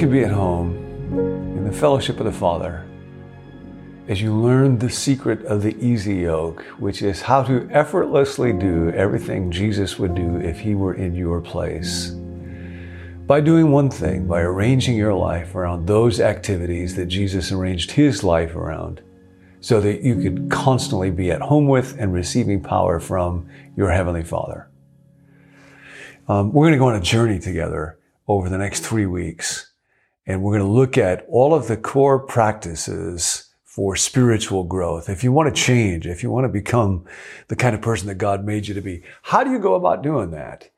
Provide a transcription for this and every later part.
can be at home in the fellowship of the Father as you learn the secret of the easy yoke, which is how to effortlessly do everything Jesus would do if he were in your place. By doing one thing, by arranging your life around those activities that Jesus arranged his life around, so that you could constantly be at home with and receiving power from your Heavenly Father. Um, we're going to go on a journey together over the next three weeks and we're going to look at all of the core practices for spiritual growth. If you want to change, if you want to become the kind of person that God made you to be, how do you go about doing that?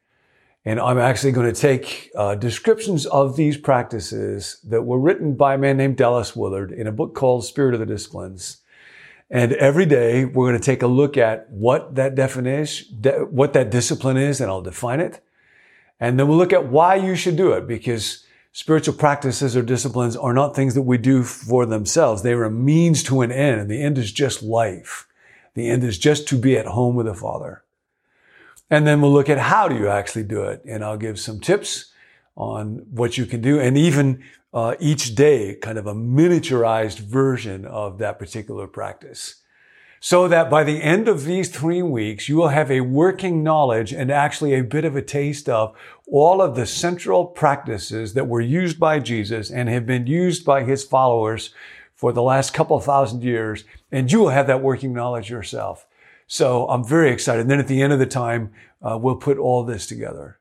And I'm actually going to take uh, descriptions of these practices that were written by a man named Dallas Willard in a book called Spirit of the Disciplines. And every day we're going to take a look at what that definition, de- what that discipline is, and I'll define it. And then we'll look at why you should do it because spiritual practices or disciplines are not things that we do for themselves. They are a means to an end, and the end is just life. The end is just to be at home with the Father. And then we'll look at how do you actually do it, and I'll give some tips on what you can do, and even uh, each day, kind of a miniaturized version of that particular practice so that by the end of these three weeks, you will have a working knowledge and actually a bit of a taste of all of the central practices that were used by Jesus and have been used by his followers for the last couple thousand years. And you will have that working knowledge yourself. So I'm very excited. And then at the end of the time, uh, we'll put all this together.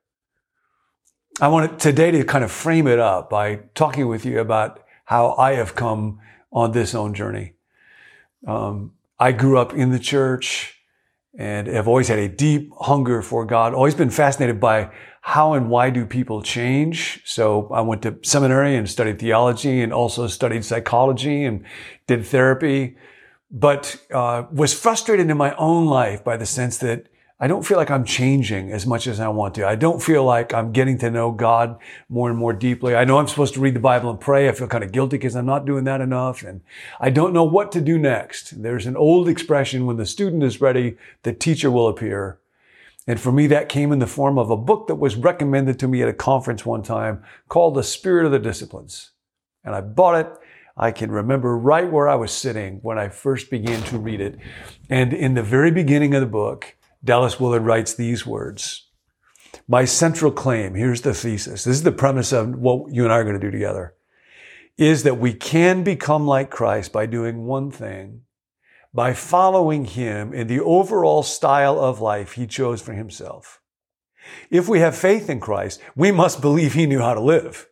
I wanted today to kind of frame it up by talking with you about how I have come on this own journey. Um, I grew up in the church and have always had a deep hunger for God, always been fascinated by how and why do people change. So I went to seminary and studied theology and also studied psychology and did therapy, but uh, was frustrated in my own life by the sense that I don't feel like I'm changing as much as I want to. I don't feel like I'm getting to know God more and more deeply. I know I'm supposed to read the Bible and pray. I feel kind of guilty because I'm not doing that enough. And I don't know what to do next. There's an old expression when the student is ready, the teacher will appear. And for me, that came in the form of a book that was recommended to me at a conference one time called The Spirit of the Disciplines. And I bought it. I can remember right where I was sitting when I first began to read it. And in the very beginning of the book, Dallas Willard writes these words. My central claim, here's the thesis. This is the premise of what you and I are going to do together, is that we can become like Christ by doing one thing, by following him in the overall style of life he chose for himself. If we have faith in Christ, we must believe he knew how to live.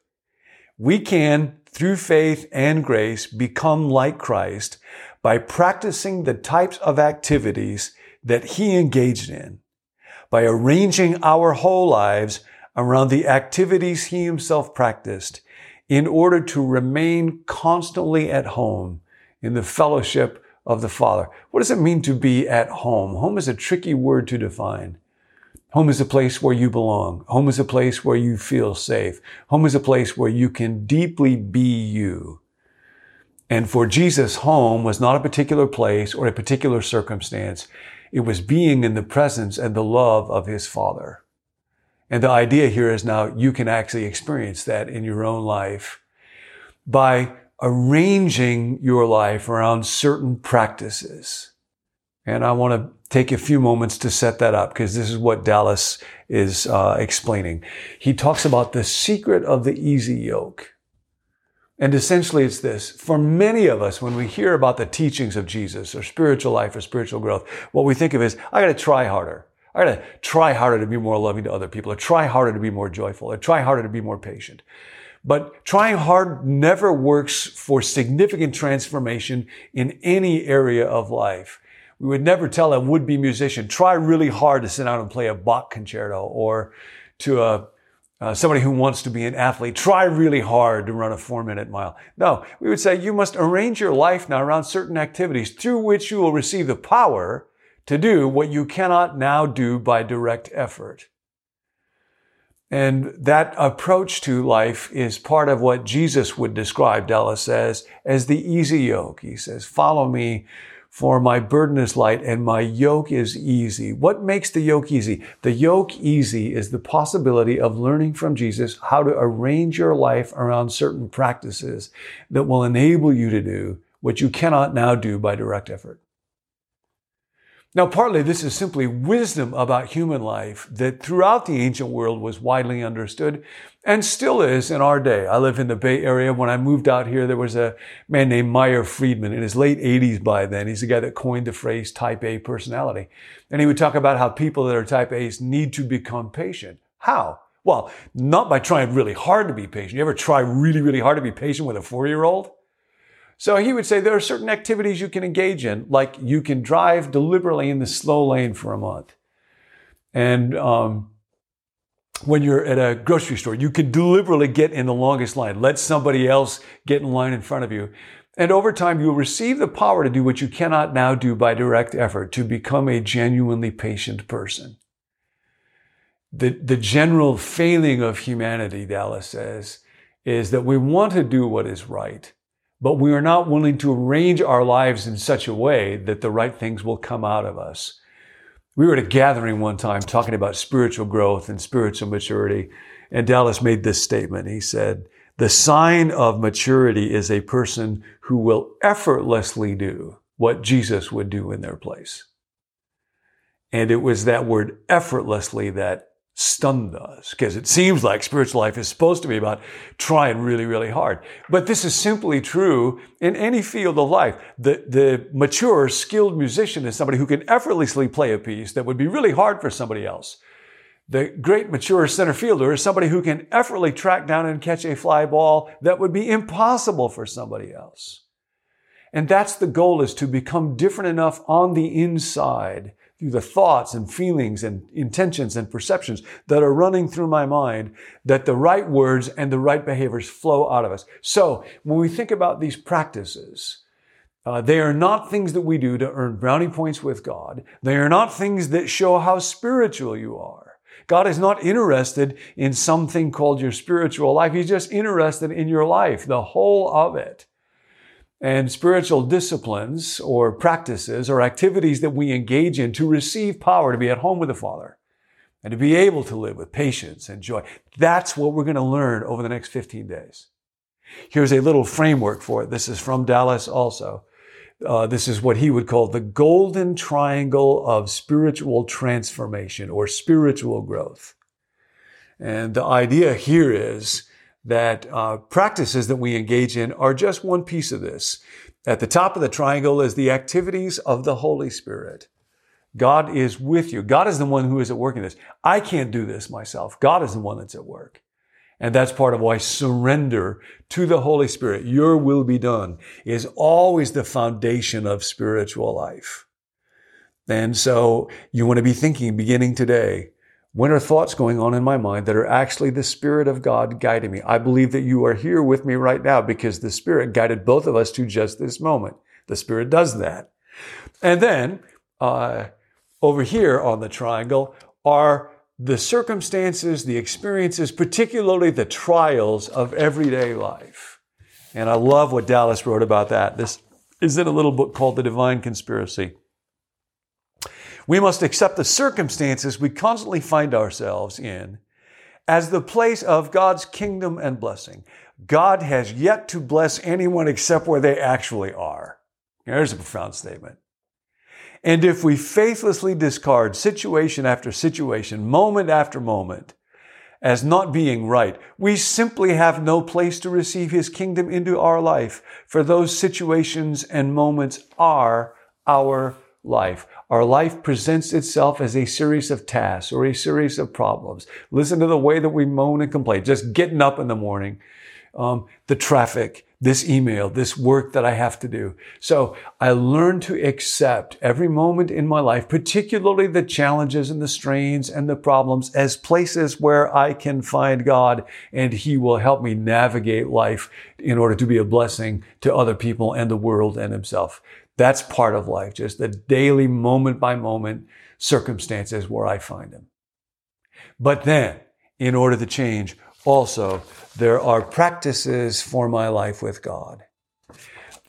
We can, through faith and grace, become like Christ by practicing the types of activities that he engaged in by arranging our whole lives around the activities he himself practiced in order to remain constantly at home in the fellowship of the Father. What does it mean to be at home? Home is a tricky word to define. Home is a place where you belong. Home is a place where you feel safe. Home is a place where you can deeply be you. And for Jesus, home was not a particular place or a particular circumstance. It was being in the presence and the love of his father. And the idea here is now you can actually experience that in your own life by arranging your life around certain practices. And I want to take a few moments to set that up because this is what Dallas is uh, explaining. He talks about the secret of the easy yoke. And essentially it's this. For many of us, when we hear about the teachings of Jesus or spiritual life or spiritual growth, what we think of is, I gotta try harder. I gotta try harder to be more loving to other people, or try harder to be more joyful, or try harder to be more patient. But trying hard never works for significant transformation in any area of life. We would never tell a would-be musician, try really hard to sit down and play a Bach concerto, or to a uh, somebody who wants to be an athlete, try really hard to run a four minute mile. No, we would say you must arrange your life now around certain activities through which you will receive the power to do what you cannot now do by direct effort. And that approach to life is part of what Jesus would describe, Dallas says, as the easy yoke. He says, follow me For my burden is light and my yoke is easy. What makes the yoke easy? The yoke easy is the possibility of learning from Jesus how to arrange your life around certain practices that will enable you to do what you cannot now do by direct effort. Now, partly this is simply wisdom about human life that throughout the ancient world was widely understood and still is in our day. I live in the Bay Area. When I moved out here, there was a man named Meyer Friedman in his late 80s by then. He's the guy that coined the phrase type A personality. And he would talk about how people that are type A's need to become patient. How? Well, not by trying really hard to be patient. You ever try really, really hard to be patient with a four year old? So he would say there are certain activities you can engage in, like you can drive deliberately in the slow lane for a month. And um, when you're at a grocery store, you can deliberately get in the longest line. Let somebody else get in line in front of you. And over time, you'll receive the power to do what you cannot now do by direct effort, to become a genuinely patient person. The, the general failing of humanity, Dallas says, is that we want to do what is right but we are not willing to arrange our lives in such a way that the right things will come out of us. We were at a gathering one time talking about spiritual growth and spiritual maturity, and Dallas made this statement. He said, The sign of maturity is a person who will effortlessly do what Jesus would do in their place. And it was that word effortlessly that stunned us because it seems like spiritual life is supposed to be about trying really, really hard. But this is simply true in any field of life. The, the mature, skilled musician is somebody who can effortlessly play a piece that would be really hard for somebody else. The great mature center fielder is somebody who can effortlessly track down and catch a fly ball that would be impossible for somebody else. And that's the goal is to become different enough on the inside through the thoughts and feelings and intentions and perceptions that are running through my mind that the right words and the right behaviors flow out of us. So when we think about these practices, uh, they are not things that we do to earn brownie points with God. They are not things that show how spiritual you are. God is not interested in something called your spiritual life. He's just interested in your life, the whole of it. And spiritual disciplines or practices or activities that we engage in to receive power to be at home with the Father and to be able to live with patience and joy. That's what we're going to learn over the next 15 days. Here's a little framework for it. This is from Dallas also. Uh, this is what he would call the golden triangle of spiritual transformation or spiritual growth. And the idea here is that uh, practices that we engage in are just one piece of this. At the top of the triangle is the activities of the Holy Spirit. God is with you. God is the one who is at work in this. I can't do this myself. God is the one that's at work. And that's part of why surrender to the Holy Spirit, your will be done, is always the foundation of spiritual life. And so you want to be thinking beginning today, when are thoughts going on in my mind that are actually the Spirit of God guiding me? I believe that you are here with me right now because the Spirit guided both of us to just this moment. The Spirit does that. And then, uh, over here on the triangle are the circumstances, the experiences, particularly the trials of everyday life. And I love what Dallas wrote about that. This is in a little book called The Divine Conspiracy. We must accept the circumstances we constantly find ourselves in as the place of God's kingdom and blessing. God has yet to bless anyone except where they actually are. There's a profound statement. And if we faithlessly discard situation after situation, moment after moment, as not being right, we simply have no place to receive His kingdom into our life, for those situations and moments are our life. Our life presents itself as a series of tasks or a series of problems. Listen to the way that we moan and complain, just getting up in the morning, um, the traffic, this email, this work that I have to do. So I learn to accept every moment in my life, particularly the challenges and the strains and the problems as places where I can find God and He will help me navigate life in order to be a blessing to other people and the world and Himself. That's part of life, just the daily moment by moment circumstances where I find Him. But then, in order to change, also, there are practices for my life with God.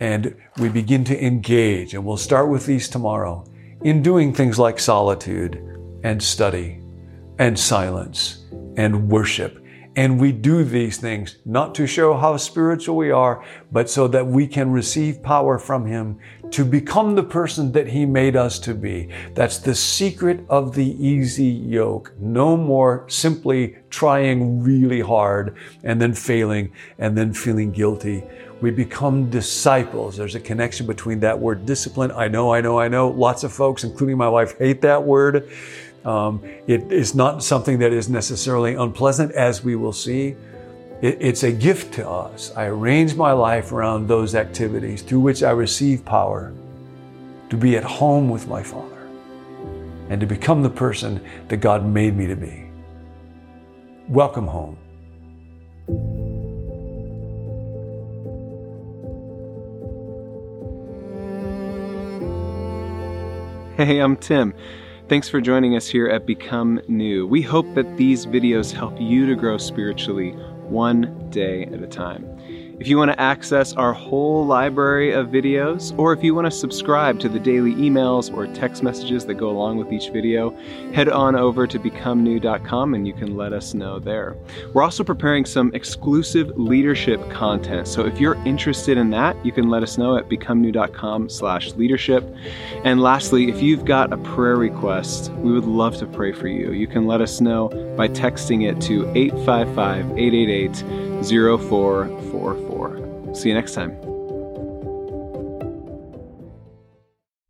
and we begin to engage, and we'll start with these tomorrow, in doing things like solitude and study and silence and worship. And we do these things not to show how spiritual we are, but so that we can receive power from Him to become the person that He made us to be. That's the secret of the easy yoke. No more simply trying really hard and then failing and then feeling guilty. We become disciples. There's a connection between that word discipline. I know, I know, I know. Lots of folks, including my wife, hate that word. Um, it is not something that is necessarily unpleasant, as we will see. It, it's a gift to us. I arrange my life around those activities through which I receive power to be at home with my Father and to become the person that God made me to be. Welcome home. Hey, I'm Tim. Thanks for joining us here at Become New. We hope that these videos help you to grow spiritually one day at a time. If you want to access our whole library of videos, or if you want to subscribe to the daily emails or text messages that go along with each video, head on over to becomenew.com and you can let us know there. We're also preparing some exclusive leadership content. So if you're interested in that, you can let us know at becomenew.com slash leadership. And lastly, if you've got a prayer request, we would love to pray for you. You can let us know by texting it to 855 888 0444. See you next time.